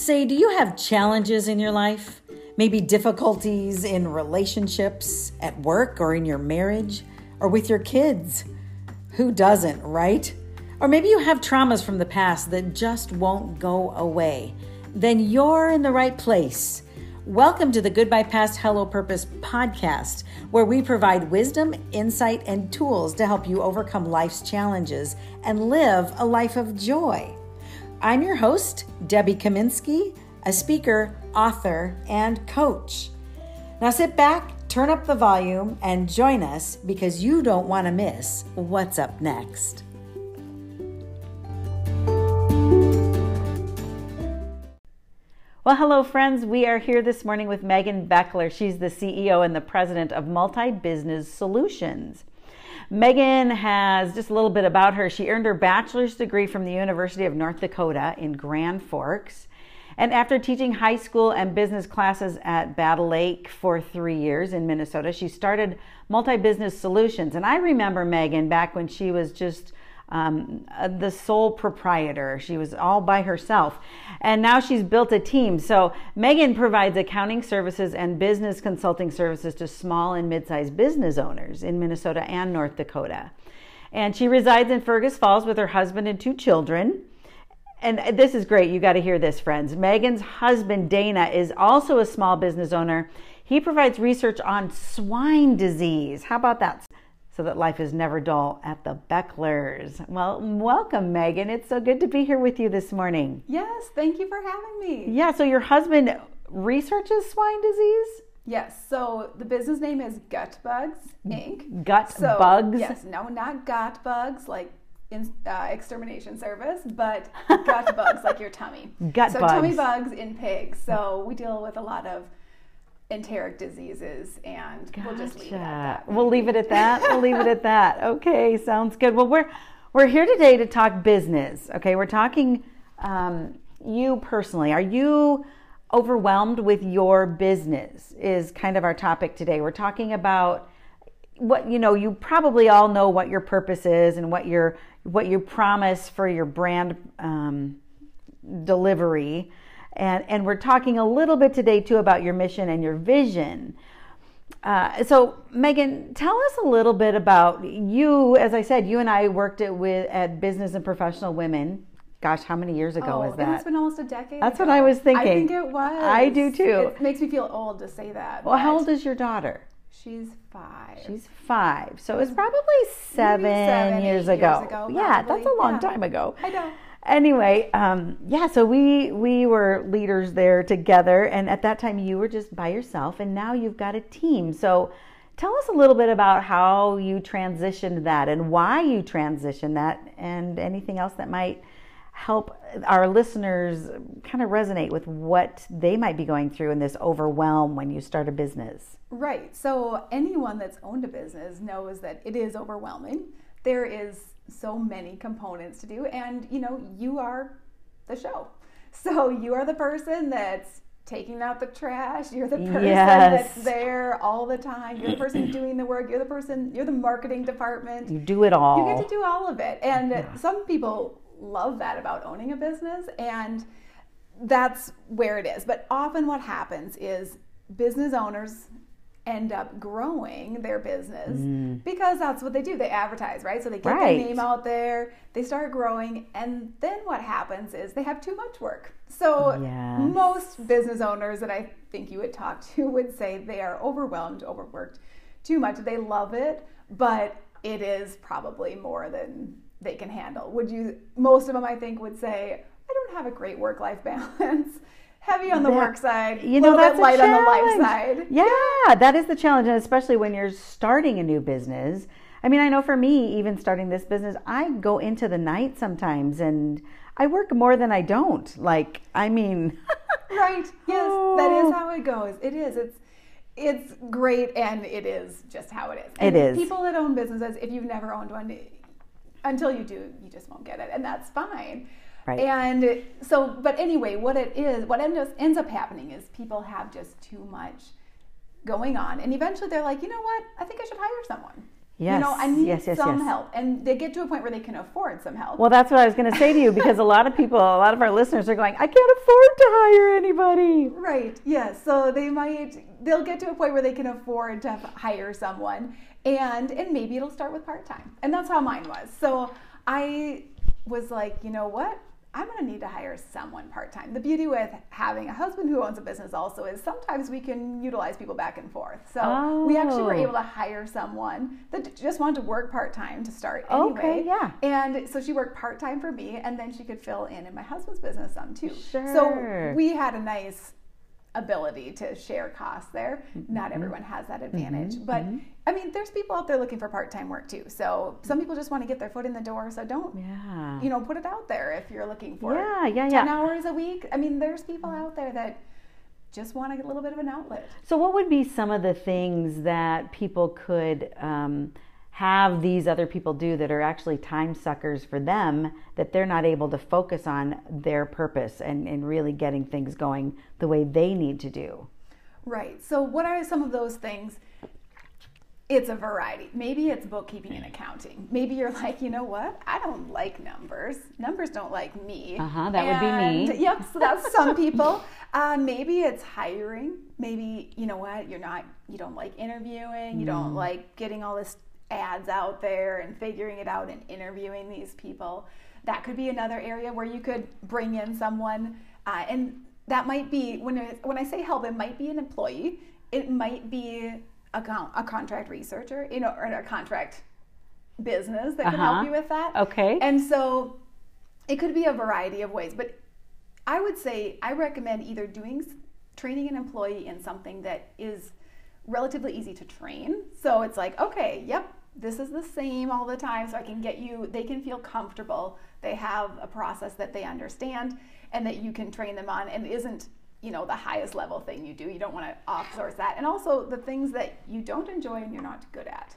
Say, do you have challenges in your life? Maybe difficulties in relationships, at work, or in your marriage, or with your kids? Who doesn't, right? Or maybe you have traumas from the past that just won't go away. Then you're in the right place. Welcome to the Goodbye Past Hello Purpose podcast, where we provide wisdom, insight, and tools to help you overcome life's challenges and live a life of joy. I'm your host, Debbie Kaminsky, a speaker, author, and coach. Now sit back, turn up the volume, and join us because you don't want to miss what's up next. Well, hello, friends. We are here this morning with Megan Beckler. She's the CEO and the president of Multi Business Solutions. Megan has just a little bit about her. She earned her bachelor's degree from the University of North Dakota in Grand Forks. And after teaching high school and business classes at Battle Lake for three years in Minnesota, she started Multi Business Solutions. And I remember Megan back when she was just um, uh, the sole proprietor. She was all by herself. And now she's built a team. So Megan provides accounting services and business consulting services to small and mid sized business owners in Minnesota and North Dakota. And she resides in Fergus Falls with her husband and two children. And this is great. You got to hear this, friends. Megan's husband, Dana, is also a small business owner. He provides research on swine disease. How about that? So that life is never dull at the Becklers. Well, welcome, Megan. It's so good to be here with you this morning. Yes, thank you for having me. Yeah, so your husband researches swine disease? Yes, so the business name is Gut Bugs Inc. Gut so, Bugs? Yes, no, not gut bugs like in, uh, extermination service, but gut bugs like your tummy. Gut so bugs. tummy bugs in pigs. So we deal with a lot of enteric diseases and gotcha. we'll just leave it at that. We'll leave it at that. we'll leave it at that. Okay, sounds good. Well, we're we're here today to talk business. Okay, we're talking um, you personally. Are you overwhelmed with your business? Is kind of our topic today. We're talking about what you know. You probably all know what your purpose is and what your what you promise for your brand um, delivery and, and we're talking a little bit today too about your mission and your vision. Uh, so, Megan, tell us a little bit about you. As I said, you and I worked at, with at Business and Professional Women. Gosh, how many years ago oh, was that? It's been almost a decade. That's ago. what I was thinking. I think it was. I do too. It makes me feel old to say that. Well, how old is your daughter? She's five. She's five. So it's probably seven, seven years, ago. years ago. Yeah, that's a long yeah. time ago. I know anyway, um, yeah, so we we were leaders there together, and at that time you were just by yourself, and now you've got a team. So tell us a little bit about how you transitioned that and why you transitioned that, and anything else that might help our listeners kind of resonate with what they might be going through in this overwhelm when you start a business. Right. So anyone that's owned a business knows that it is overwhelming. There is so many components to do and you know you are the show so you are the person that's taking out the trash you're the person yes. that's there all the time you're the person doing the work you're the person you're the marketing department you do it all you get to do all of it and yeah. some people love that about owning a business and that's where it is but often what happens is business owners end up growing their business mm. because that's what they do. They advertise, right? So they get right. their name out there, they start growing, and then what happens is they have too much work. So yes. most business owners that I think you would talk to would say they are overwhelmed, overworked too much. They love it, but it is probably more than they can handle. Would you most of them I think would say I don't have a great work-life balance heavy on the that, work side, you know, that's light on the life side. Yeah, yeah, that is the challenge, and especially when you're starting a new business. I mean, I know for me, even starting this business, I go into the night sometimes, and I work more than I don't. Like, I mean, right? Yes, oh. that is how it goes. It is. It's it's great, and it is just how it is. And it is. People that own businesses, if you've never owned one, until you do, you just won't get it, and that's fine. Right. And so, but anyway, what it is, what ends, ends up happening is people have just too much going on. And eventually they're like, you know what? I think I should hire someone. Yes. You know, I need yes, yes, some yes. help. And they get to a point where they can afford some help. Well, that's what I was going to say to you because a lot of people, a lot of our listeners are going, I can't afford to hire anybody. Right. Yes. So they might they'll get to a point where they can afford to hire someone and and maybe it'll start with part-time. And that's how mine was. So I was like, you know what? I'm going to need to hire someone part-time. The beauty with having a husband who owns a business also is sometimes we can utilize people back and forth. So we actually were Oh. able to hire someone that just wanted to work part-time to start anyway. Okay, yeah. And so she worked part-time for me and then she could fill in in my husband's business some too. Sure. So we had a nice ability to share costs there. Mm-hmm. Not everyone has that advantage. But I mean, there's people out there looking for part time work too. So some people just want to get their foot in the door. So don't, Yeah. you know, put it out there if you're looking for Yeah, yeah, 10 yeah. hours a week. I mean, there's people out there that just want a little bit of an outlet. So, what would be some of the things that people could um, have these other people do that are actually time suckers for them that they're not able to focus on their purpose and, and really getting things going the way they need to do? Right. So, what are some of those things? It's a variety. Maybe it's bookkeeping and accounting. Maybe you're like, you know what? I don't like numbers. Numbers don't like me. Uh-huh, that would be me. Yep. So that's some people. Uh, maybe it's hiring. Maybe you know what? You're not. You don't like interviewing. You don't like getting all this ads out there and figuring it out and interviewing these people. That could be another area where you could bring in someone, uh, and that might be when it, when I say help, it might be an employee. It might be a, con- a contract researcher, you know, or a contract business that can Uh-huh. help you with that. Okay. And so it could be a variety of ways, but I would say I recommend either doing training an employee in something that is relatively easy to train. So it's like, okay, yep, this is the same all the time. So I can get you, they can feel comfortable. They have a process that they understand and that you can train them on and isn't, you know, the highest level thing you do. You don't want to outsource that. And also the things that you don't enjoy and you're not good at.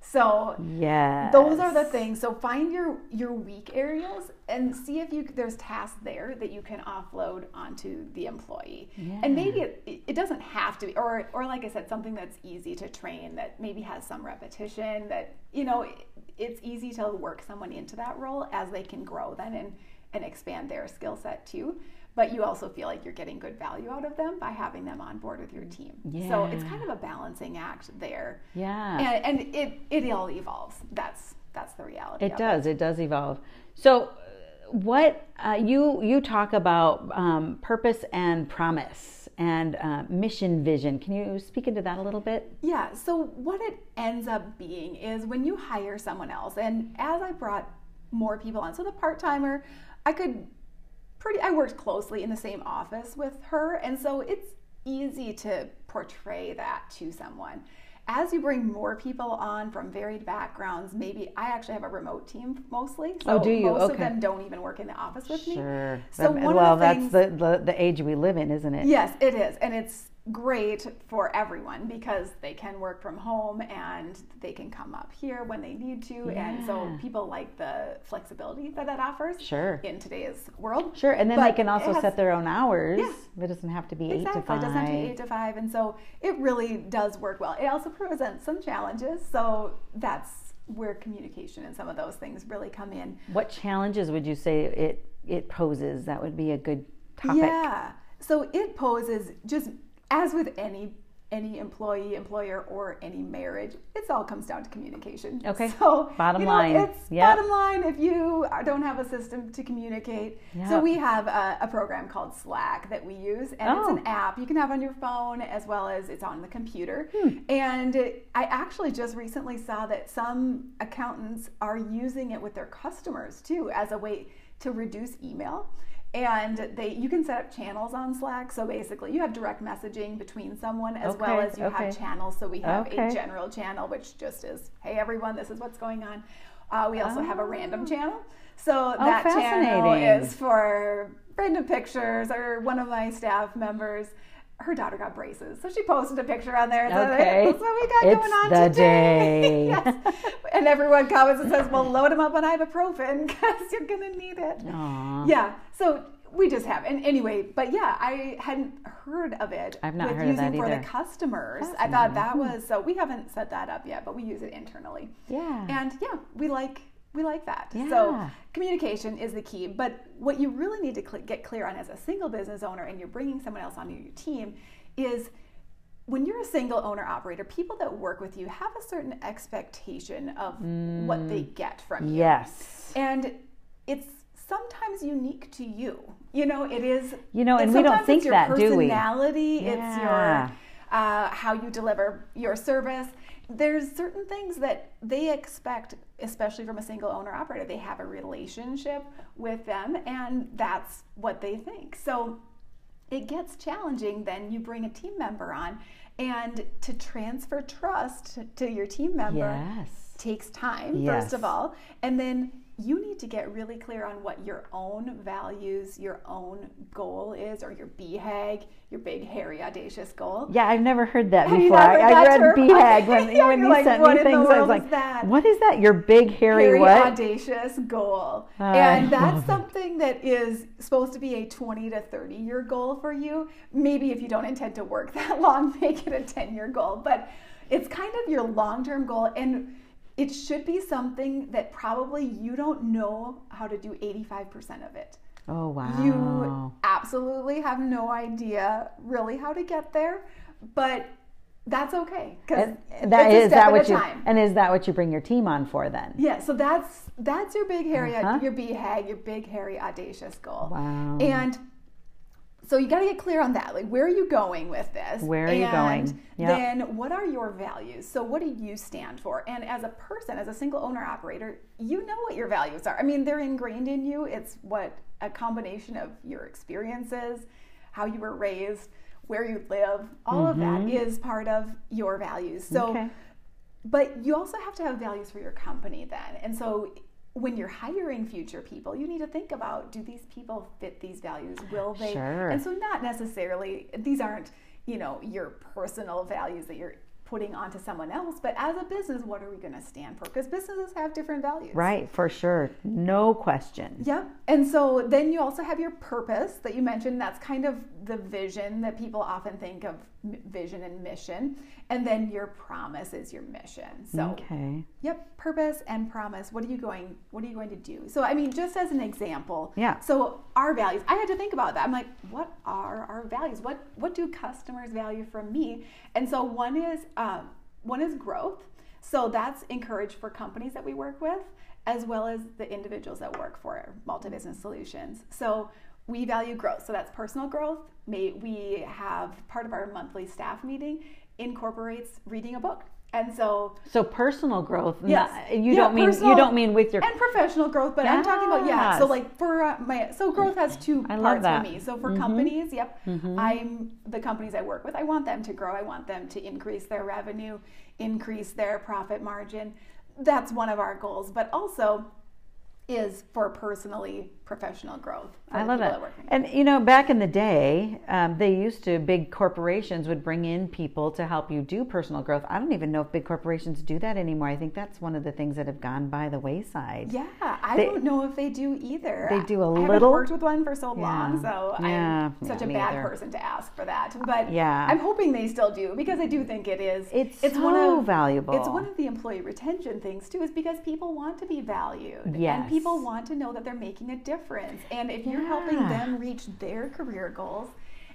So yeah, those are the things. So find your your weak areas and see if you there's tasks there that you can offload onto the employee. And maybe it, it doesn't have to be, or or like I said, something that's easy to train that maybe has some repetition. That you know it, it's easy to work someone into that role as they can grow then and and expand their skill set too. But you also feel like you're getting good value out of them by having them on board with your team. Yeah. So it's kind of a balancing act there Yeah. and, and it it all evolves. That's that's the reality. It does. It does evolve. So, uh, what uh, you you talk about um, purpose and promise and uh, mission vision. Can you speak into that a little bit? Yeah. So what it ends up being is when you hire someone else, and as I brought more people on, so the part timer, I could pretty. I worked closely in the same office with her, and so it's easy to portray that to someone. As you bring more people on from varied backgrounds, maybe I actually have a remote team mostly. Oh, so Oh, do you? Most of them don't even work in the office with me. Sure. So That- one of the well, things- that's the, the the age we live in, isn't it? Yes, it is. And it's great for everyone because they can work from home and they can come up here when they need to. And so people like the flexibility that that offers Sure. in today's world. Sure, and then But they can also has- set their own hours. Yeah. It doesn't have to be Exactly. eight to 5 It five. doesn't have to be eight to five. And so it really does work well. It also presents some challenges. So that's where communication and some of those things really come in. What challenges would you say it it poses? That would be a good topic. Yeah. So it poses just as with any any employee, employer, or any marriage, it all comes down to communication. Okay. So Bottom you know, line. it's Yep. bottom line. If you don't have a system to communicate, so we have a, a program called Slack that we use, and Oh. it's an app you can have on your phone as well as it's on the computer. Hmm. And I actually just recently saw that some accountants are using it with their customers too as a way to reduce email and they you can set up channels on slack so basically you have direct messaging between someone as well as you okay. have channels so we have Okay. a general channel which just is hey everyone this is what's going on uh, we also have a random channel so that channel Oh. is for random pictures or one of my staff members her daughter got braces so she posted a picture on there and said, Okay. "Hey, that's what we got It's going on the today day. yes. and everyone comments and says well load them up on ibuprofen because you're gonna need it Aw. yeah. So we just have. And anyway, but yeah, I hadn't heard of it. I've not with heard of using that for either. the customers. I thought that hmm. was so. We haven't set that up yet, but we use it internally. Yeah. And yeah, we like we like that. Yeah. So communication is the key. But what you really need to cl- get clear on as a single business owner, and you're bringing someone else onto your team, is when you're a single owner operator, people that work with you have a certain expectation of what they get from you. yes. And it's sometimes unique to you. You know, it is. You know, and we don't think it's that, do we? Personality. It's Yeah. your uh, how you deliver your service. There's certain things that they expect, especially from a single owner operator. They have a relationship with them, and that's what they think. So it gets challenging then you bring a team member on and to transfer trust to your team member Yes. Takes time Yes. first of all and then you need to get really clear on what your own values your own goal is or your BHAG your big hairy audacious goal Yeah, I've never heard that Have you before. I, I read term? BHAG when, Yeah, when you're like, sent what me in the things. I was world is like, that? "What is that? Your big hairy, Very what?" audacious goal. I uh, and that's something that is supposed to be a 20 to 30 year goal for you. Maybe if you don't intend to work that long, make it a 10 year goal. But it's kind of your long term goal. And it should be something that probably you don't know how to do 85% of it. Oh wow! You absolutely have no idea really how to get there, but that's okay because And that is that what you time. and is that what you bring your team on for then? Yeah, so that's that's your big hairy Uh-huh. your BHAG, your big hairy audacious goal. Wow. And so you got to get clear on that. Like, where are you going with this? Where are you going? Yep. Then, what are your values? So, what do you stand for? And as a person, as a single owner operator, you know what your values are. I mean, they're ingrained in you. It's what a combination of your experiences, how you were raised, where you live. All of that is part of your values. So. Mm-hmm. Okay. But you also have to have values for your company then. And so when you're hiring future people, you need to think about do these people fit these values? Will they? Sure. And so not necessarily these aren't, you know, your personal values that you're putting onto someone else, but as a business, what are we going to stand for? Because businesses have different values. Right, for sure, no question. Yep. And so then you also have your purpose that you mentioned. That's kind of the vision that people often think of vision and mission. And then your promise is your mission. So Okay. Yep, purpose and promise. What are you going what are you going to do? So I mean just as an example. Yeah. So our values, I had to think about that. I'm like, what are our values? What what do customers value from me? And so one is um, one is growth. So that's encouraged for companies that we work with as well as the individuals that work for multi-business solutions. So we value growth. So that's personal growth. May we have part of our monthly staff meeting incorporates reading a book. And so So personal growth. Yes. you Yeah, don't mean personal you don't mean with your and professional growth, but I'm talking about yeah. So like for uh, my so growth has two I parts for me. So for companies, yep, I'm the companies I work with. I want them to grow. I want them to increase their revenue, increase their profit margin. That's one of our goals, but also is for personally professional growth. I love it. work with me. And you know, back in the day, um, they used to big corporations would bring in people to help you do personal growth. I don't even know if big corporations do that anymore. I think that's one of the things that have gone by the wayside. Yeah, I They- don't know if they do either. They do a I little. worked with one for so long, so Yeah, I'm such yeah, a bad either. person to ask for that. But Yeah. I'm hoping they still do because I do think it is. It's one so of, valuable. It's one of the employee retention things too, is because people want to be valued, Yes. and people want to know that they're making a difference. And if you're helping them reach their career goals.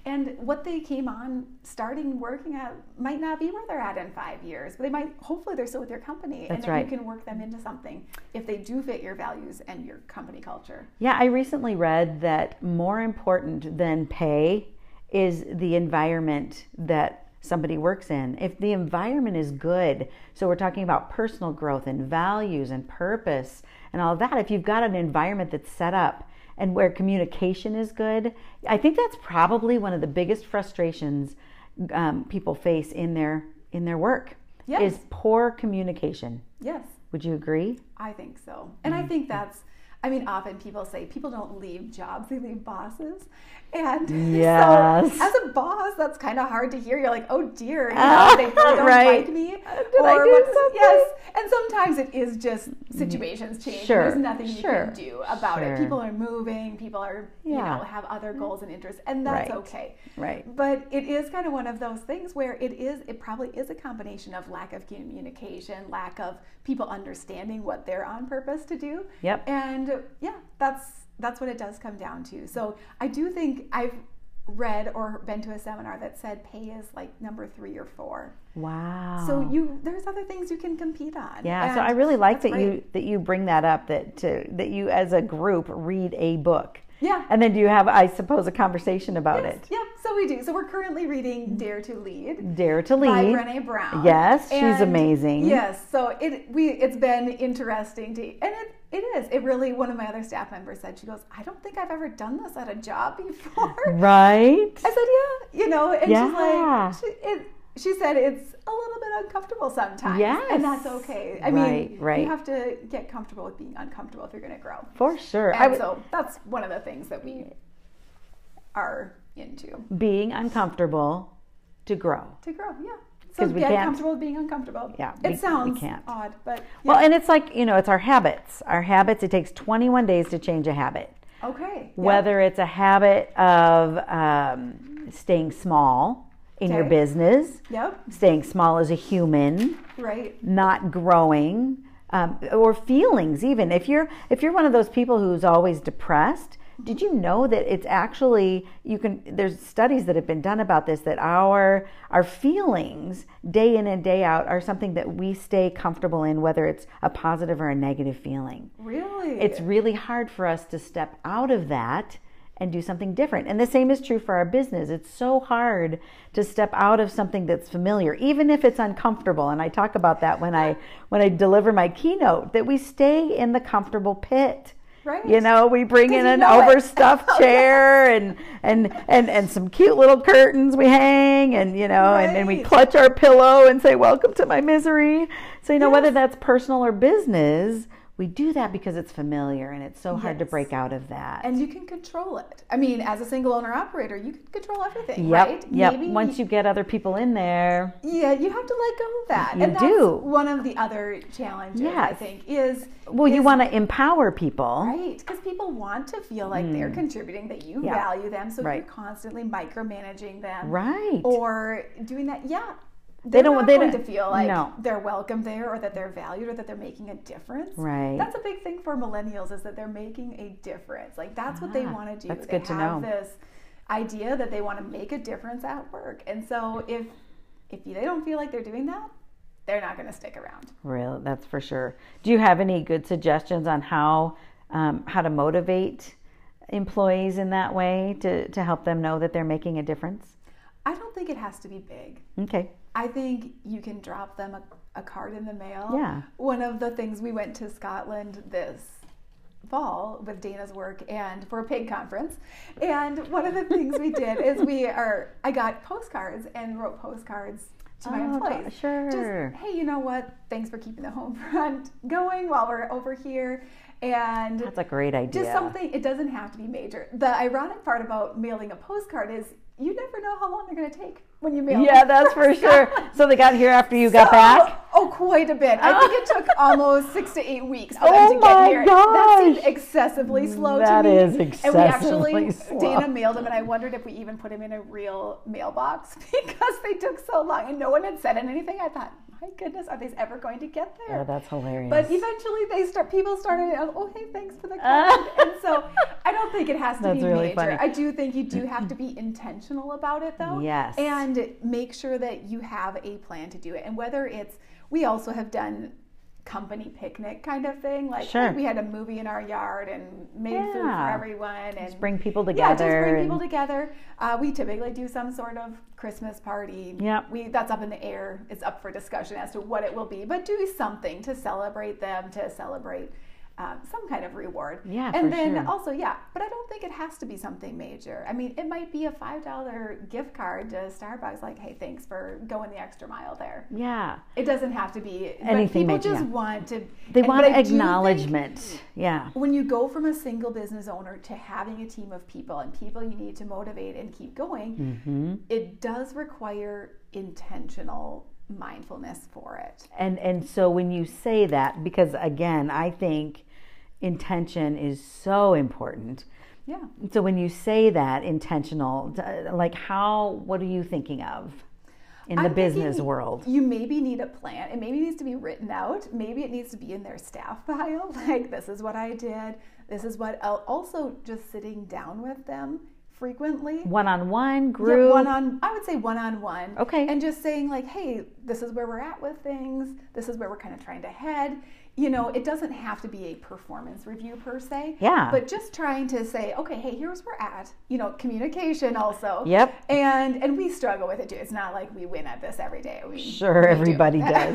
And what they came on starting working at might not be where they're at in five years, but they might, hopefully, they're still with your company. and That's then right. you can work them into something if they do fit your values and your company culture. Yeah, I recently read that more important than pay is the environment that somebody works in. If the environment is good, so we're talking about personal growth and values and purpose and all that, if you've got an environment that's set up and where communication is good, I think that's probably one of the biggest frustrations um, people face in their in their work Yes. is poor communication. Yes, Would you agree? I think so. And I think that's I mean, often people say people don't leave jobs, they leave bosses. And yes. so, as a boss, that's kind of hard to hear. You're like, oh dear, you know, they don't right. like me. Did or I do something? Yes. And sometimes it is just situations mm, change. Sure. There's nothing you sure. can do about sure. it. People are moving, people are, Yeah. you know, have other goals and interests, and mm-hmm. that's Right. okay. Right. But it is kind of one of those things where it is, it probably is a combination of lack of communication, lack of people understanding what they're on purpose to do. Yep. And yeah, that's that's what it does come down to. So I do think I've read or been to a seminar that said pay is like number three or four. Wow. So you there's other things you can compete on. Yeah, so I really like that you that you bring that up that to that you as a group read a book. Yeah. And then do you have I suppose a conversation about Yes, it? Yeah, so we do. So we're currently reading Dare to Lead. Dare to Lead. by. Brene Brown. Yes, she's amazing. Yes, so it we it's been interesting to and it it is. It really one of my other staff members said she goes, I don't think I've ever done this at a job before. Right? I said, yeah, you know, and Yeah. she's like, she, it, she said it's a little bit uncomfortable sometimes, Yes. and that's okay. I Right, mean, right. you have to get comfortable with being uncomfortable if you're going to grow. For sure. And I would, so that's one of the things that we are into being uncomfortable to grow. to grow. Yeah. So we get can't- comfortable with being uncomfortable. Yeah, it we- we sounds can't. odd, but Well, and it's like, you know, it's our habits. Our habits, it takes 21 days to change a habit. okay. yeah. Whether it's a habit of um, staying small in your business, Yep. staying small as a human, Right. not growing, um, or feelings even. If you're if you're one of those people who's always depressed, did you know that it's actually you can there's studies that have been done about this that our our feelings day in and day out are something that we stay comfortable in whether it's a positive or a negative feeling. Really. It's really hard for us to step out of that and do something different. And the same is true for our business. It's so hard to step out of something that's familiar, even if it's uncomfortable. And I talk about that when I when I deliver my keynote that we stay in the comfortable pit. Right. You know, we bring in you an know it. overstuffed oh, chair and, and and and some cute little curtains we hang and you know and, and we clutch our pillow and say welcome to my misery. So you know whether that's personal or business, we do that because it's familiar and it's so hard to break out of that. and you can control it. I mean, as a single owner operator, you can control everything, yep, right? yep. Maybe- Once you get other people in there, Yeah, you have to let go of that. You and do. one of the other challenges, I think, is well, you want to empower people. Right, because people want to feel like they're contributing, that you Mm. Yeah. value them, so Right. you're constantly micromanaging them, Right. Or doing that, yeah. They don't- want they to don't- feel like no. they're welcome there, or that they're valued, or that they're making a difference. Right. That's a big thing for millennials is that they're making a difference. Like that's what they Ah, want to do. that's they good to have know. this idea that they want to make a difference at work, and so if if they don't feel like they're doing that, they're not going to stick around. Real, that's for sure. Do you have any good suggestions on how um, how to motivate employees in that way to to help them know that they're making a difference? I don't think it has to be big. Okay. I think you can drop them a, a card in the mail. Yeah. One of the things we went to Scotland this fall with Dana's work and for a pig conference. And one of the things we did is we are I got postcards and wrote postcards to my Oh, employees. sure. Just, hey, you know what? Thanks for keeping the home front going while we're over here. And That's a great idea. just something it doesn't have to be major the ironic part about mailing a postcard is you never know how long they're going to take when you mail Yeah, that's for sure. So they got here after you got back. Oh, quite a bit. I think it took almost six to eight weeks for Oh them to my get here. That seemed gosh. excessively mm, slow That to me. is And we actually, slow. Dana mailed them, and I wondered if we even put them in a real mailbox because they took so long, and no one had said anything. I thought, my goodness, are these ever going to get there? Yeah, that's hilarious. But eventually, they start. People started. Oh, hey, thanks for the uh. card. and so, I don't think it has to That's be really major. funny. I do think you do have to be intentional about it, though. Yes. And make sure that you have a plan to do it. And whether it's, we also have done company picnic kind of thing. Like Sure. we had a movie in our yard and made food for everyone and Just bring people together. yeah, just bring people together. Uh, we typically do some sort of Christmas party. Yep. We that's up in the air. It's up for discussion as to what it will be, but do something to celebrate them, to celebrate uh, some kind of reward. Yeah, and then sure. also, yeah, but I don't think it has to be something major. I mean, it might be a five dollar gift card to Starbucks. Like, hey, thanks for going the extra mile there. Yeah. It doesn't have to be. Anything but people major, just yeah. want to. They and- want think acknowledgement. Yeah. when you go from a single business owner to having a team of people and people you need to motivate and keep going, hmm it does require intentional mindfulness for it. And and so when you say that, because again, I think intention is so important. Yeah. So when you say that intentional, like how, what are you thinking of in the I'm business world? You maybe need a plan. It maybe needs to be written out. Maybe it needs to be in their staff file. Like, this is what I did. This is what. I'll also just sitting down with them frequently. One on one, Yeah, group. one on, I would say one on one. Okay. And just saying like, hey, this is where we're at with things. This is where we're kind of trying to head. You know, it doesn't have to be a performance review per se. Yeah. But just trying to say, okay, hey, here's where we're at. You know, communication also. Yep. And and we struggle with it too. It's not like we win at this every day. We Sure, we do. everybody does.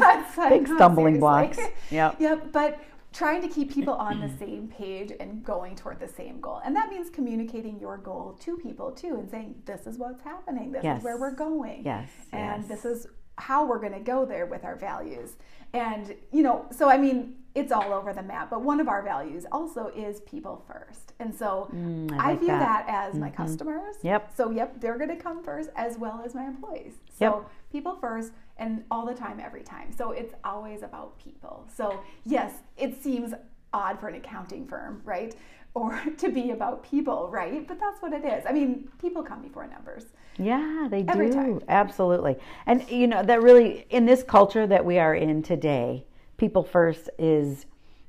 Big stumbling blocks. Yep. Yep. But trying to keep people on the same page and going toward the same goal. And that means communicating your goal to people too and saying, this is what's happening. This Yes. is where we're going. Yes, And yes. this is how we're going to go there with our values. And, you know, so I mean, it's all over the map, but one of our values also is people first. And so Mm, I I, view that. that, as my customers. Yep. So, yep, they're going to come first as well as my employees. So, Yep. people first and all the time, every time. So, it's always about people. So, yes, it seems odd for an accounting firm, right? Or to be about people, right? But that's what it is. I mean, people come before numbers. Yeah, they do. Time. Absolutely. And you know, that really in this culture that we are in today, people first is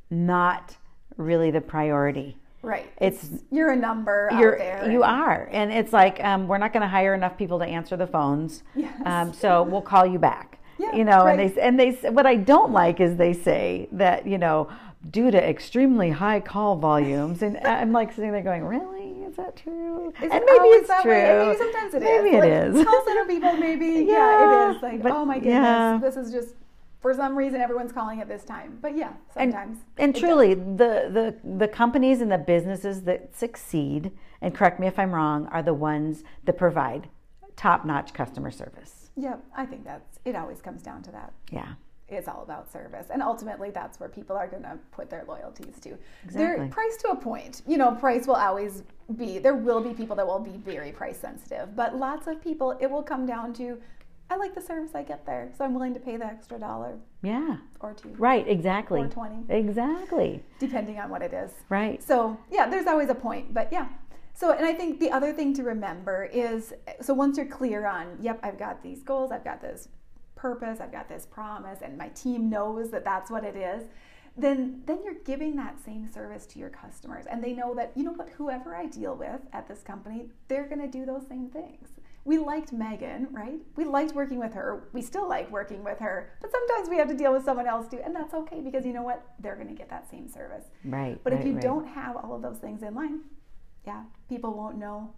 not really the priority. Right. It's you're a number You're, out there. you are. And it's like, um, we're not going to hire enough people to answer the phones. Yes. Um, so we'll call you back. Yeah, you know, right. and they, and they, what I don't like is they say that, you know, due to extremely high call volumes. And I'm like sitting there going, really? Is that true? Is and it maybe it's that true. way? Maybe sometimes it is. Maybe it Like, is. Call center people, maybe. yeah, Yeah, it is. Like, but- oh my goodness, yeah. this is just for some reason everyone's calling it this time. But yeah, and, sometimes. and it truly the, the the companies and the businesses that succeed and correct me if i'm wrong are the ones that provide top-notch customer service. Yeah, I think that's. It always comes down to that. yeah It's all about service, and ultimately, that's where people are going to put their loyalties to. Exactly. They're priced to a point. You know, price will always be. There will be people that will be very price sensitive, but lots of people, it will come down to. I like the service I get there, so I'm willing to pay the extra dollar yeah or two. right exactly Or 20. exactly depending on what it is. right So, yeah, there's always a point, but yeah. So, and I think the other thing to remember is so once you're clear on, yep, I've got these goals, I've got this purpose, I've got this promise, and my team knows that that's what it is. Then, then you're giving that same service to your customers, and they know that you know what, whoever I deal with at this company, they're going to do those same things. We liked Megan, right? We liked working with her. We still like working with her, but sometimes we have to deal with someone else too, and that's okay because you know what, they're going to get that same service. right But if you right. don't have all of those things in line, yeah, people won't know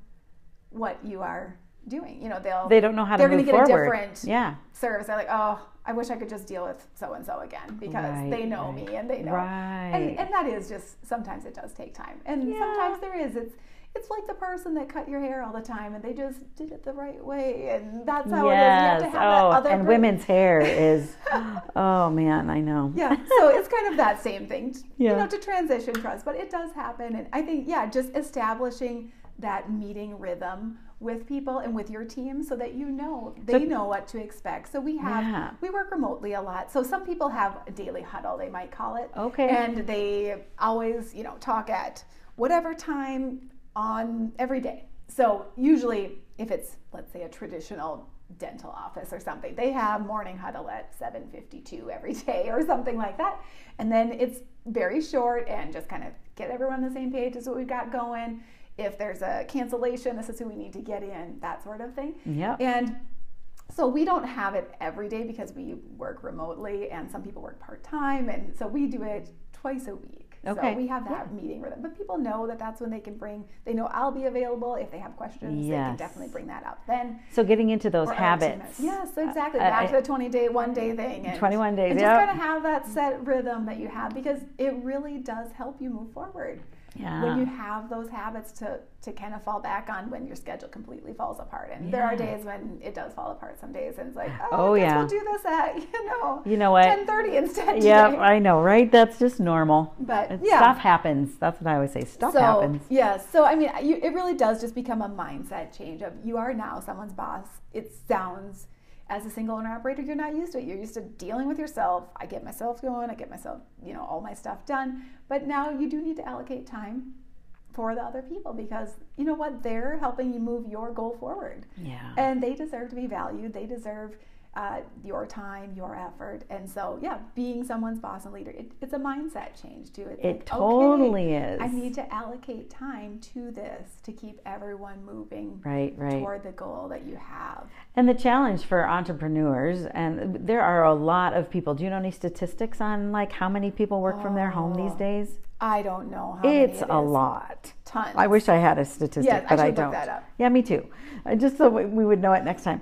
what you are doing. You know, they'll they don't know how to they're move gonna get forward a different yeah service. They're like, oh, I wish I could just deal with so and so again because Right, they know right. me and they know. right And, and that is just sometimes it does take time, and Yeah. sometimes there is. It's it's like the person that cut your hair all the time and they just did it the right way, and that's how it is. You have to have oh that other and women's hair is oh man i know yeah so it's kind of that same thing Yeah. you know to transition trust but it does happen and i think yeah just establishing that meeting rhythm with people and with your team so that you know they know what to expect so we have Yeah. we work remotely a lot so some people have a daily huddle they might call it Okay. and they always you know talk at whatever time on every day. So usually if it's let's say a traditional dental office or something they have morning huddle at 7.52 every day or something like that. And then it's very short and just kind of get everyone on the same page is what we've got going. If there's a cancellation this is who we need to get in that sort of thing. Yep. and so we don't have it every day because we work remotely and some people work part-time. And so we do it twice a week Okay. So we have that meeting with them. But people know that that's when they can bring, they know I'll be available. If they have questions, yes. they can definitely bring that up. Then So getting into those habits. Yes, exactly. Uh, Back to the 20 day, one day thing. And, 21 days, And yep. just kind of have that set rhythm that you have because it really does help you move forward. Yeah. When you have those habits to, to kind of fall back on when your schedule completely falls apart. And there are days when it does fall apart some days and it's like, oh, Oh, yeah. we'll do this at, you know, You know what? 1030 instead Yeah. I know, right? That's just normal. But, yeah. Stuff happens. That's what I always say. Stuff so, happens. Yes. So, I mean, you, it really does just become a mindset change of you are now someone's boss. It sounds, as a single owner operator, you're not used to it. You're used to dealing with yourself. I get myself going, I get myself, you know, all my stuff done. But now you do need to allocate time for the other people because you know what? They're helping you move your goal forward. Yeah. And they deserve to be valued. They deserve uh, your time, your effort. And so, yeah, being someone's boss and leader, it, it's a mindset change too. It's It like, totally okay, is. I need to allocate time to this to keep everyone moving Right, right. toward the goal that you have. And the challenge for entrepreneurs, and there are a lot of people. Do you know any statistics on like how many people work from their home these Oh, days? I don't know how It's many it a lot. Tons. I wish I had a statistic, Yes, but I, look don't. Yeah, me too. Uh, Just so we we would know it next time.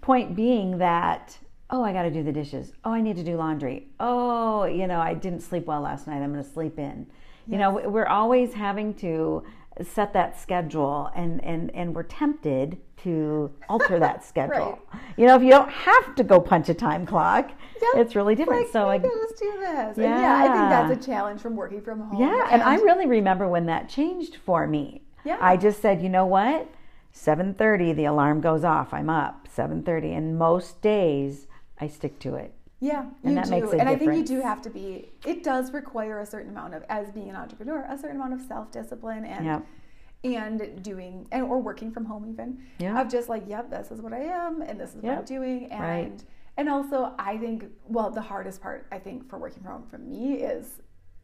Point being that, oh, I got to do the dishes. Oh, I need to do laundry. Oh, you know, I didn't sleep well last night. I'm going to sleep in. You know, we're always having to set that schedule, and and and we're tempted to alter that schedule. You know, if you don't have to go punch a time clock, Yep. it's really different. Like, so I maybe I'll do this. And yeah, I think that's a challenge from working from home. yeah, and I really remember when that changed for me. Yeah. I just said, you know what? 7:30 the alarm goes off. I'm up. 7:30 and most days I stick to it. Yeah, And you that do. and I think you do have to be, it does require a certain amount of, as being an entrepreneur, a certain amount of self discipline and Yep. and doing, and or working from home even, Yeah. of just like, yep, this is what I am and this is what I'm doing. And, Right. and also, I think, well, the hardest part, I think, for working from home for me is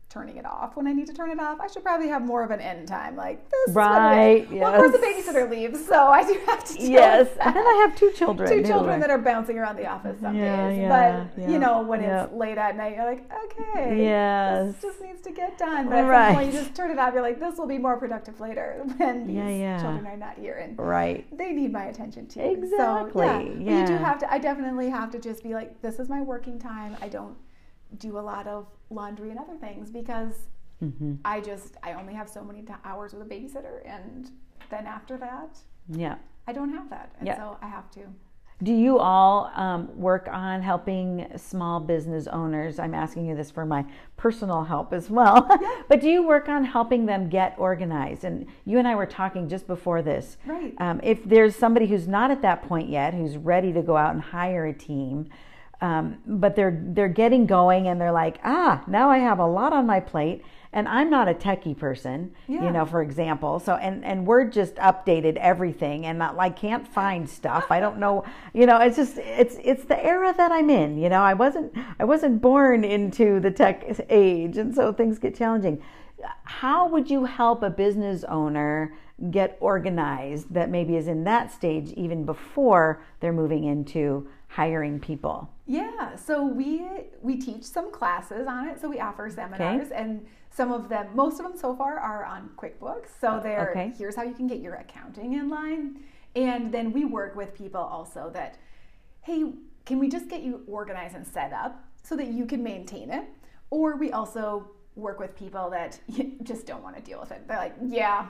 turning it off when I need to turn it off. I should probably have more of an end time. Like, this Right, is what it is. Well, of course, the babysitter leaves, so I do have to deal Yes. And then I have two children. two children that are bouncing around the office some Yeah, days. yeah, but yeah, you know, when it's late at night, you're like, okay, Yes. this just needs to get done. But at Right. some point, you just turn it off. You're like, this will be more productive later when these children are not here and Right. they need my attention too. Exactly, So, yeah. You do have to. I definitely have to just be like, this is my working time. I don't do a lot of laundry and other things because hmm I just I only have so many hours with a babysitter, and then after that, Yeah. I don't have that, and Yeah. so I have to. Do you all um, work on helping small business owners? I'm asking you this for my personal help as well. but do you work on helping them get organized? And you and I were talking just before this. Right. Um, if there's somebody who's not at that point yet, who's ready to go out and hire a team, um, but they're they're getting going and they're like, ah, now I have a lot on my plate, and I'm not a techie person, Yeah. you know, for example. So and and we're just updated everything, and not like can't find stuff. I don't know, you know. It's just it's it's the era that I'm in. You know, I wasn't I wasn't born into the tech age, and so things get challenging. How would you help a business owner get organized that maybe is in that stage even before they're moving into hiring people? Yeah, so we we teach some classes on it. So we offer seminars, and some of them, most of them so far, are on QuickBooks. So they're Okay. here's how you can get your accounting in line, and then we work with people also that, hey, can we just get you organized and set up so that you can maintain it, or we also work with people that just don't want to deal with it. They're like, yeah.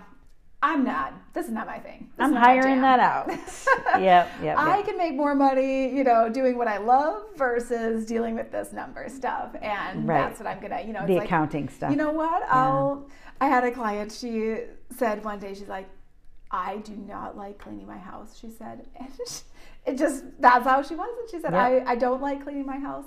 I'm not. This is not my thing. This I'm hiring that out. yep, yep. I yep. can make more money, you know, doing what I love versus dealing with this number stuff. And Right. that's what I'm gonna, you know, it's the like, accounting stuff. you know what? I'll. I had a client. She said one day, she's like, I do not like cleaning my house. She said, and it just that's how she was. And she said, Yep. I I don't like cleaning my house.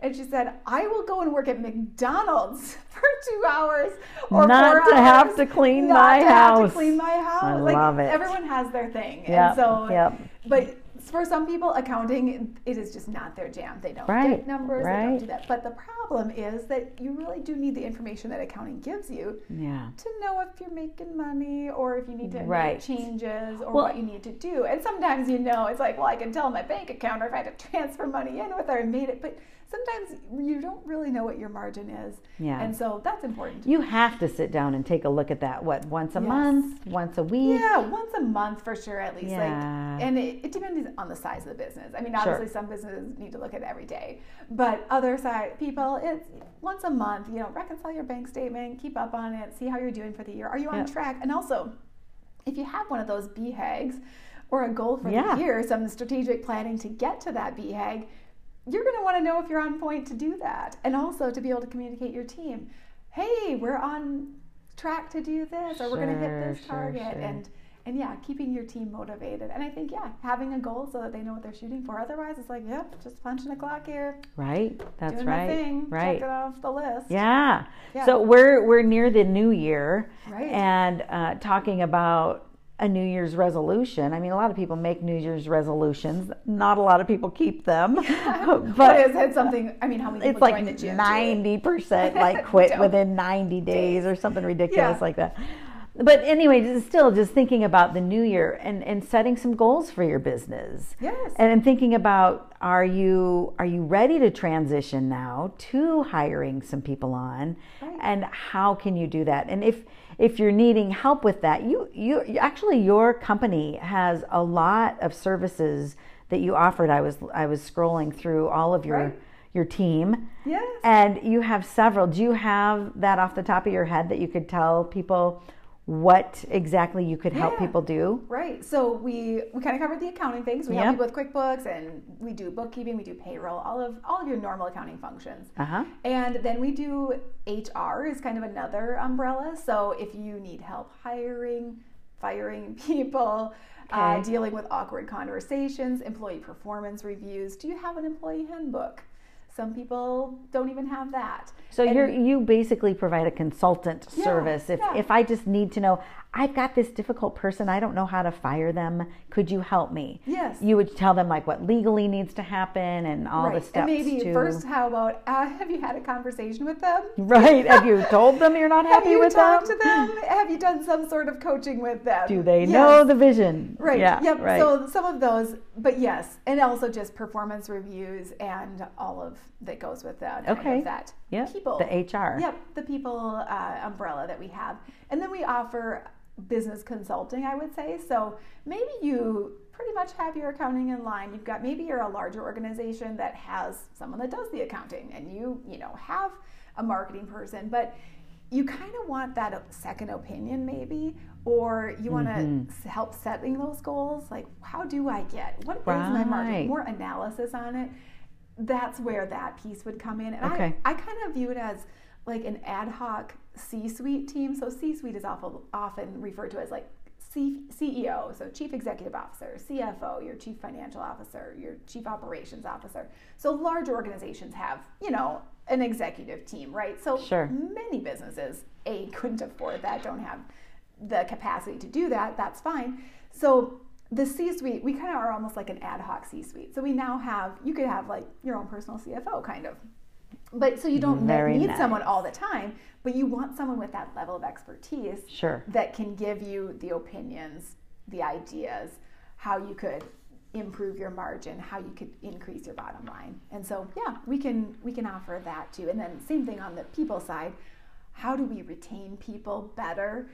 And she said, I will go and work at McDonald's for two hours or Not four to have hours to clean not my to have house. to clean my house. I like, love it. Everyone has their thing. Yep, And so, yep. but for some people, accounting it is just not their jam. They don't Right, get numbers. They don't do that. But the problem is that you really do need the information that accounting gives you yeah. to know if you're making money or if you need to Right. make changes or Well- what you need to do. And sometimes you know it's like, well, I can tell my bank account or if I had to transfer money in with her and made it. But sometimes you don't really know what your margin is. Yeah. And so that's important. You have to sit down and take a look at that. What, once a Yes. month, once a week? Yeah, once a month for sure, at least. Yeah. Like, and it, it depends on the size of the business. I mean, Sure. obviously, some businesses need to look at it every day, but other side people, it's once a month. You know, reconcile your bank statement, keep up on it, see how you're doing for the year. Are you on Yeah. track? And also, if you have one of those BHAGs or a goal for Yeah. the year, some strategic planning to get to that BHAG, you're going to want to know if you're on point to do that, and also to be able to communicate your team. Hey, we're on track to do this, or we're going to hit this Sure, sure, target, sure. and and yeah, keeping your team motivated. And I think yeah, having a goal so that they know what they're shooting for. Otherwise, it's like, yep, just punching the clock here, Right. That's doing right. thing, right. check it off the list. Yeah. Yeah. So we're we're near the new year, Right. and uh, talking about a New Year's resolution. I mean, a lot of people make New Year's resolutions. Not a lot of people keep them, but is it something? I mean, how many it's like join the gym? too? ninety percent like quit within ninety days or something ridiculous Yeah. like that. But anyway, just still just thinking about the new year and, and setting some goals for your business. Yes. And then thinking about are you are you ready to transition now to hiring some people on Right. and how can you do that? And if if you're needing help with that, you you actually your company has a lot of services that you offered. I was I was scrolling through all of your Right. your team Yes. and you have several. Do you have that off the top of your head that you could tell people what exactly you could help Yeah. people do? Right. So we we kind of covered the accounting things. We Yep. help people with QuickBooks and we do bookkeeping, we do payroll, all of all of your normal accounting functions. Uh-huh. And then we do HR is kind of another umbrella. So if you need help hiring, firing people, uh, dealing with awkward conversations, employee performance reviews, do you have an employee handbook? Some people don't even have that. So you're you basically provide a consultant Yeah, service. If yeah. if I just need to know, I've got this difficult person, I don't know how to fire them. Could you help me? Yes. You would tell them like what legally needs to happen and all the right. steps and maybe to first, how about uh, have you had a conversation with them? Right. Have you told them you're not Have happy you with talked them? to them? Have you done some sort of coaching with them? Do they Yes. know the vision? Right. Yeah. Yep. Right. So some of those, but yes, and also just performance reviews and all of that goes with that. Okay. that Yep, people. the HR. Yep. The people uh, umbrella that we have, and then we offer business consulting. I would say so. Maybe you pretty much have your accounting in line. You've got maybe you're a larger organization that has someone that does the accounting, and you you know have a marketing person, but you kind of want that second opinion maybe or you want to Mm-hmm. help setting those goals like how do i get What is my margin more analysis on it that's where that piece would come in and Okay. I, I kind of view it as like an ad hoc c-suite team so c-suite is awful, often referred to as like so chief executive officer cfo your chief financial officer your chief operations officer. So large organizations have you know an executive team right? So Sure. many businesses a couldn't afford that don't have the capacity to do that that's fine. So the c-suite we kind of are almost like an ad hoc c-suite. So we now have you could have like your own personal cfo kind of. But so you don't Very need someone all the time but you want someone with that level of expertise Sure. that can give you the opinions the ideas how you could improve your margin how you could increase your bottom line. And so yeah we can we can offer that too. And then same thing on the people side. How do we retain people better?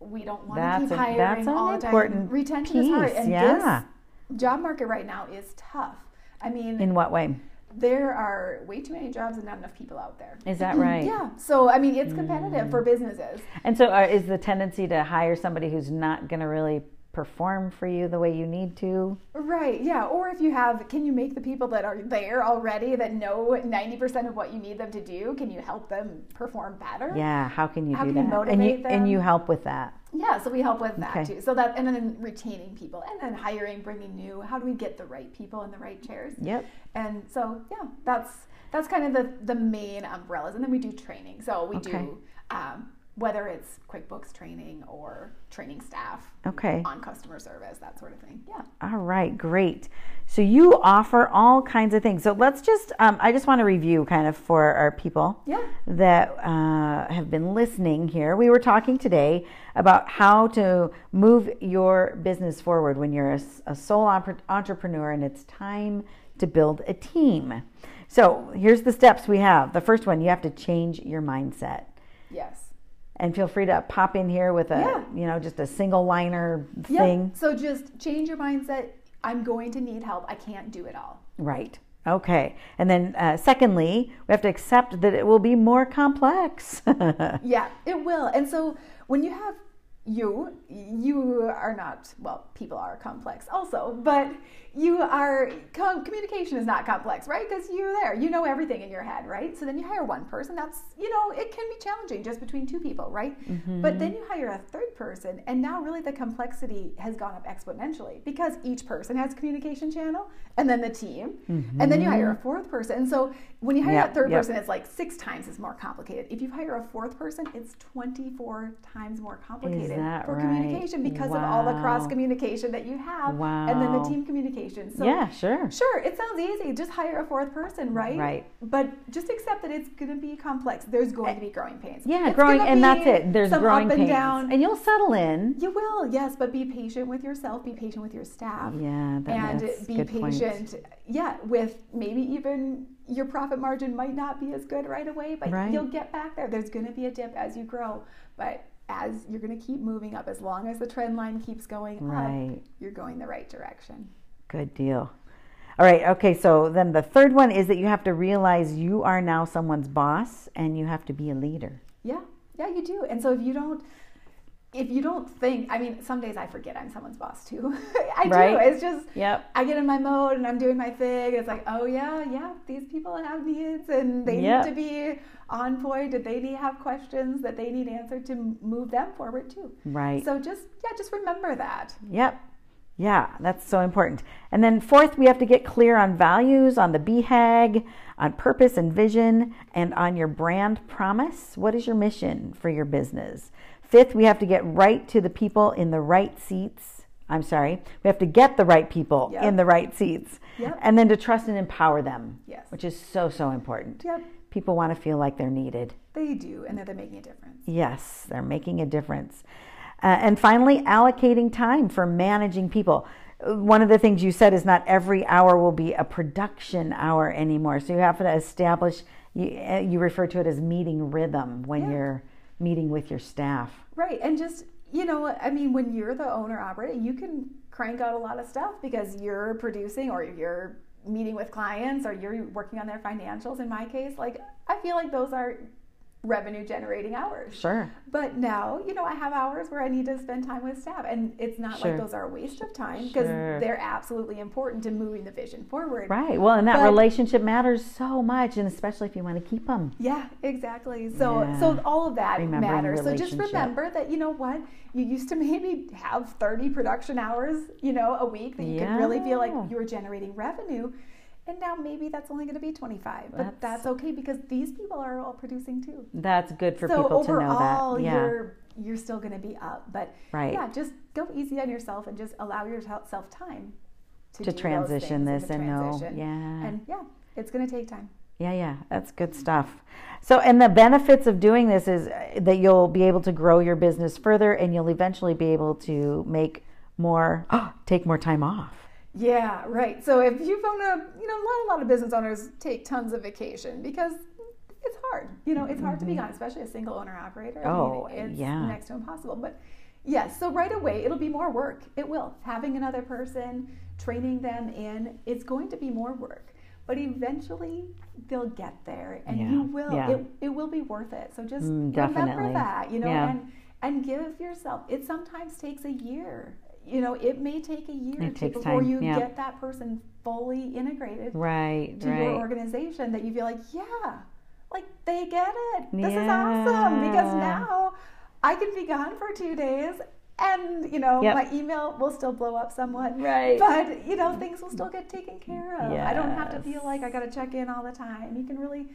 We don't want to keep a- hiring that's an all the time important retention is hard and yeah. this job market right now is tough. I mean In what way? there are way too many jobs and not enough people out there. Is that right? yeah. So i mean it's competitive for businesses. And so, uh, is the tendency to hire somebody who's not going to really perform for you the way you need to? Right, yeah. Or if you have, can you make the people that are there already that know 90% of what you need them to do, can you help them perform better? Yeah. How can you How do can you that? and you motivate and you help with that. Yeah, so we help with that Okay. too. So that, and then retaining people and then hiring, bringing new, how do we get the right people in the right chairs? Yep. And so, yeah, that's, that's kind of the, the main umbrellas. And then we do training. So we Okay. do, um, whether it's QuickBooks training or training staff Okay. on customer service, that sort of thing. Yeah. All right, great. So you offer all kinds of things. So let's just, um, I just want to review kind of for our people Yeah. that uh, have been listening here. We were talking today about how to move your business forward when you're a sole entrepreneur and it's time to build a team. So here's the steps we have. The first one, you have to change your mindset. Yes. And feel free to pop in here with a, Yeah. you know, just a single liner Yeah. thing. So just change your mindset. I'm going to need help. I can't do it all. Right. Okay. And then, uh, secondly, we have to accept that it will be more complex. Yeah, it will. And so when you have you, you are not, well, people are complex also, but you are, co- communication is not complex, right? Because you're there, you know everything in your head, right? So then you hire one person, that's, you know, it can be challenging just between two people, right? Mm-hmm. But then you hire a third person, and now really the complexity has gone up exponentially because each person has a communication channel, and then the team, and then you mm-hmm. hire a fourth person. And so when you hire Yep, that third yep. person, it's like six times as more complicated. If you hire a fourth person, it's 24 times more complicated for right? communication because of all the cross communication that you have and then the team communication. So yeah, sure. Sure, it sounds easy. Just hire a fourth person, right? Right. But just accept that it's going to be complex. There's going eh, to be growing pains. Yeah, It's growing, and that's it. There's some growing up and pains. down. And you'll settle in. You will, yes, but be patient with yourself. Be patient with your staff. Yeah, that, and that's be good point. patient. Yeah, with maybe even your profit margin might not be as good right away, but Right. you'll get back there. There's going to be a dip as you grow, but as you're going to keep moving up, as long as the trend line keeps going Right. up, you're going the right direction. Good deal. All right. Okay. So then the third one is that you have to realize you are now someone's boss and you have to be a leader. Yeah, yeah, you do. And so if you don't, if you don't think, I mean, some days I forget I'm someone's boss too. I Right. do. It's just Yep. I get in my mode and I'm doing my thing. It's like, oh yeah, yeah, these people have needs and they Yep. need to be on point. Did they need have questions that they need answered to move them forward too? Right. So just yeah, just remember that. Yep. Yeah, that's so important. And then fourth, we have to get clear on values, on the BHAG, on purpose and vision, and on your brand promise. What is your mission for your business? Fifth, we have to get right to the people in the right seats. I'm sorry, we have to get the right people Yep. in the right seats. Yep. And then to trust and empower them, Yes. which is so, so important. Yep, People want to feel like they're needed. they do, and that they're making a difference. Yes, they're making a difference. Uh, and finally, allocating time for managing people. Uh, One of the things you said is not every hour will be a production hour anymore. So you have to establish, you, uh, you refer to it as meeting rhythm when Yeah. you're meeting with your staff. Right, and just you know, I mean, when you're the owner operator, you can crank out a lot of stuff because you're producing or you're meeting with clients or you're working on their financials. In my case, like I feel like those are revenue generating hours. Sure. But now, you know, I have hours where I need to spend time with staff, and it's not Sure. like those are a waste of time because Sure. they're absolutely important to moving the vision forward. Right. Well, and that But- relationship matters so much, and especially if you want to keep them. Yeah, exactly. So Yeah. so all of that matters. So just remember that you know what? You used to maybe have 30 production hours, you know, a week that you could really feel like you were generating revenue. And now maybe that's only going to be 25. But That's- that's, okay because these people are all producing too. That's good for so people to know that. Yeah. you're you're still going to be up. But Right. yeah, just go easy on yourself and just allow yourself time To to, transition this and know. transition. Yeah. And yeah, it's going to take time. Yeah, yeah, that's good stuff. So, and the benefits of doing this is uh, that you'll be able to grow your business further and you'll eventually be able to make more, take more time off. Yeah, right. So if you've owned a, you know, a lot, a lot of business owners take tons of vacation because it's hard. You know, it's hard to be gone, especially a single owner operator. I Mm-hmm. Oh, mean, it's yeah. next to impossible. But yes, so right away it'll be more work. It will. Having another person, training them in, it's going to be more work. But eventually they'll get there, and Yeah, you will. yeah. It, it will be worth it. So just Mm, remember that, you know, and and give yourself. It sometimes takes a year. You know, it may take a year to, before time, you yeah. get that person fully integrated Right, to your organization that you feel like, yeah, like they get it. This is awesome because now I can be gone for two days and, you know, Yep. my email will still blow up somewhat. Right. But, you know, things will still get taken care of. I don't have to feel like I got to check in all the time. You can really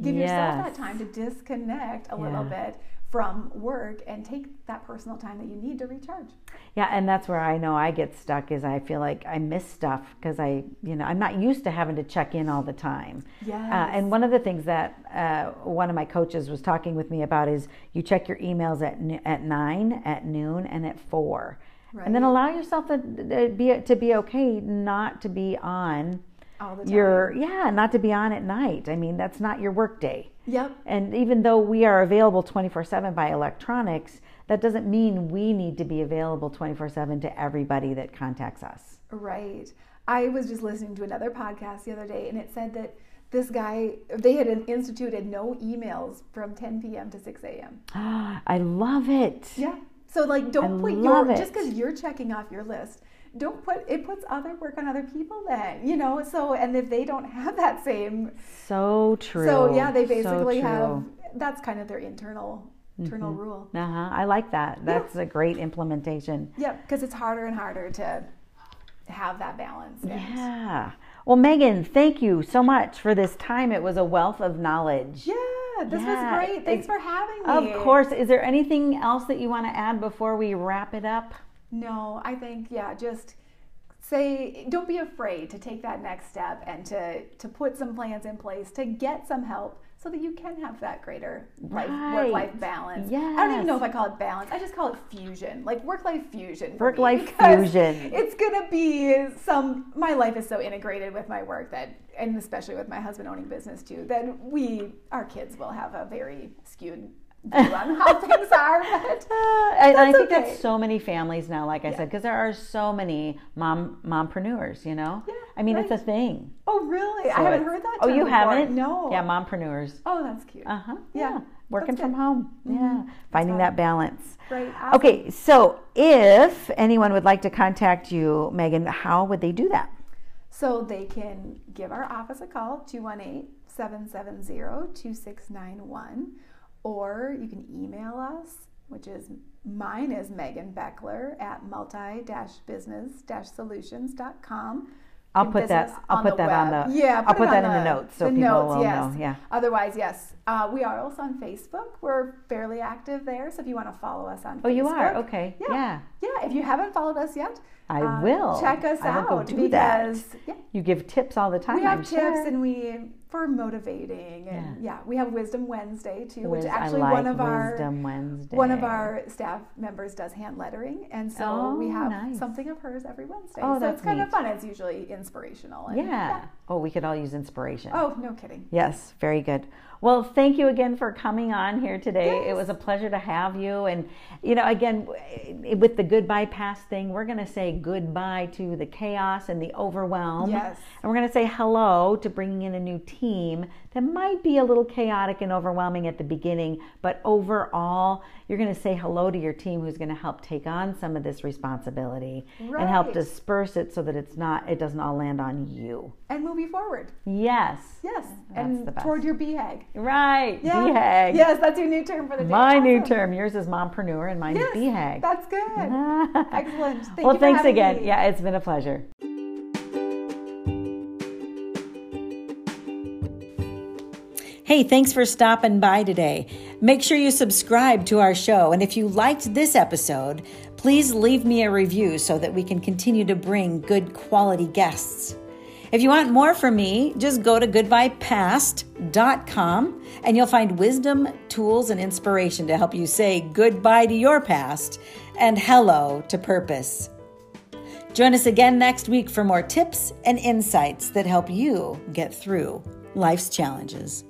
give yourself that time to disconnect a little bit from work and take that personal time that you need to recharge. Yeah, and that's where I know I get stuck is I feel like I miss stuff because I, you know, I'm not used to having to check in all the time. Yes. Uh, and one of the things that uh, one of my coaches was talking with me about is you check your emails at n- at nine, at noon, and at four, and then allow yourself to, to be to be okay not to be on All the time. your yeah, not to be on at night. I mean, that's not your work day. Yep. And even though we are available 24/7 by electronics, that doesn't mean we need to be available 24/7 to everybody that contacts us. Right. I was just listening to another podcast the other day, and it said that this guy they had instituted no emails from 10 p.m. to 6 a.m. I love it. Yeah. So like, don't I put your it. just because you're checking off your list. Don't put it puts other work on other people then you know so and if they don't have that same So true. so yeah they basically true. have that's kind of their internal internal rule Uh-huh. I like that. That's a great implementation. yeah because it's harder and harder to have that balance Yeah. Well, Megan, thank you so much for this time. It was a wealth of knowledge. yeah this Yeah, was great thanks it- for having me Of course. Is there anything else that you want to add before we wrap it up? No, I think yeah, just say don't be afraid to take that next step and to to put some plans in place to get some help so that you can have that greater life Right. work life balance. I don't even know if I call it balance. I just call it fusion. Like work life fusion. Work-life fusion. It's gonna be some my life is so integrated with my work that and especially with my husband owning business too, that we our kids will have a very skewed on how things are. But Uh, and I think okay. that's so many families now, like I said, because there are so many mom mompreneurs, you know? Yeah, I mean, it's a thing. oh really? I haven't heard that. Oh, you before. haven't? No. Yeah, mompreneurs. Oh, that's cute. Uh huh. Yeah, Yeah. Working from home. Yeah. Finding that balance. Right. awesome. Okay, so if anyone would like to contact you, Megan, how would they do that? So they can give our office a call, 218 770 2691, or you can email us, which is mine is Megan Beckler at multi business solutions.com. I'll put that- I'll on put the that on the- yeah. I'll put that in the notes so the people notes, will yes. know, yeah. Otherwise, yes, uh, we are also on Facebook. We're fairly active there, so if you want to follow us on Facebook. Oh, you are? Okay. Yeah. Yeah. Yeah, if you haven't followed us yet, I uh, will. check us I will out go do that. because yeah, You give tips all the time. we have I'm tips sure. and we for motivating and yeah. we have Wisdom Wednesday too, which actually like one of our Wednesday. one of our staff members does hand lettering, and so we Oh, have nice. something of hers every Wednesday. Oh, so that's it's kind of fun. It's usually inspirational. And, Yeah. Oh, we could all use inspiration. Oh, no kidding. Yes, very good. Well, thank you again for coming on here today. It was a pleasure to have you. And, you know, again, eh, with the goodbye past thing, we're going to say goodbye to the chaos and the overwhelm. Yes. And we're going to say hello to bringing in a new team that might be a little chaotic and overwhelming at the beginning, but overall, you're going to say hello to your team who's going to help take on some of this responsibility and help disperse it so that it's not, it doesn't all land on you. And move you forward. Yes. Yes. That's and the best. toward your BHAG. Right. Yeah. BHAG. Yes, that's your new term for the day. My new term. Yours is mompreneur and mine Yes, is BHAG. That's good. Excellent. Thank well, thanks again. me. Yeah, it's been a pleasure. Hey, thanks for stopping by today. Make sure you subscribe to our show. And if you liked this episode, please leave me a review so that we can continue to bring good quality guests. If you want more from me, just go to goodbyepast.com and you'll find wisdom, tools, and inspiration to help you say goodbye to your past and hello to purpose. Join us again next week for more tips and insights that help you get through life's challenges.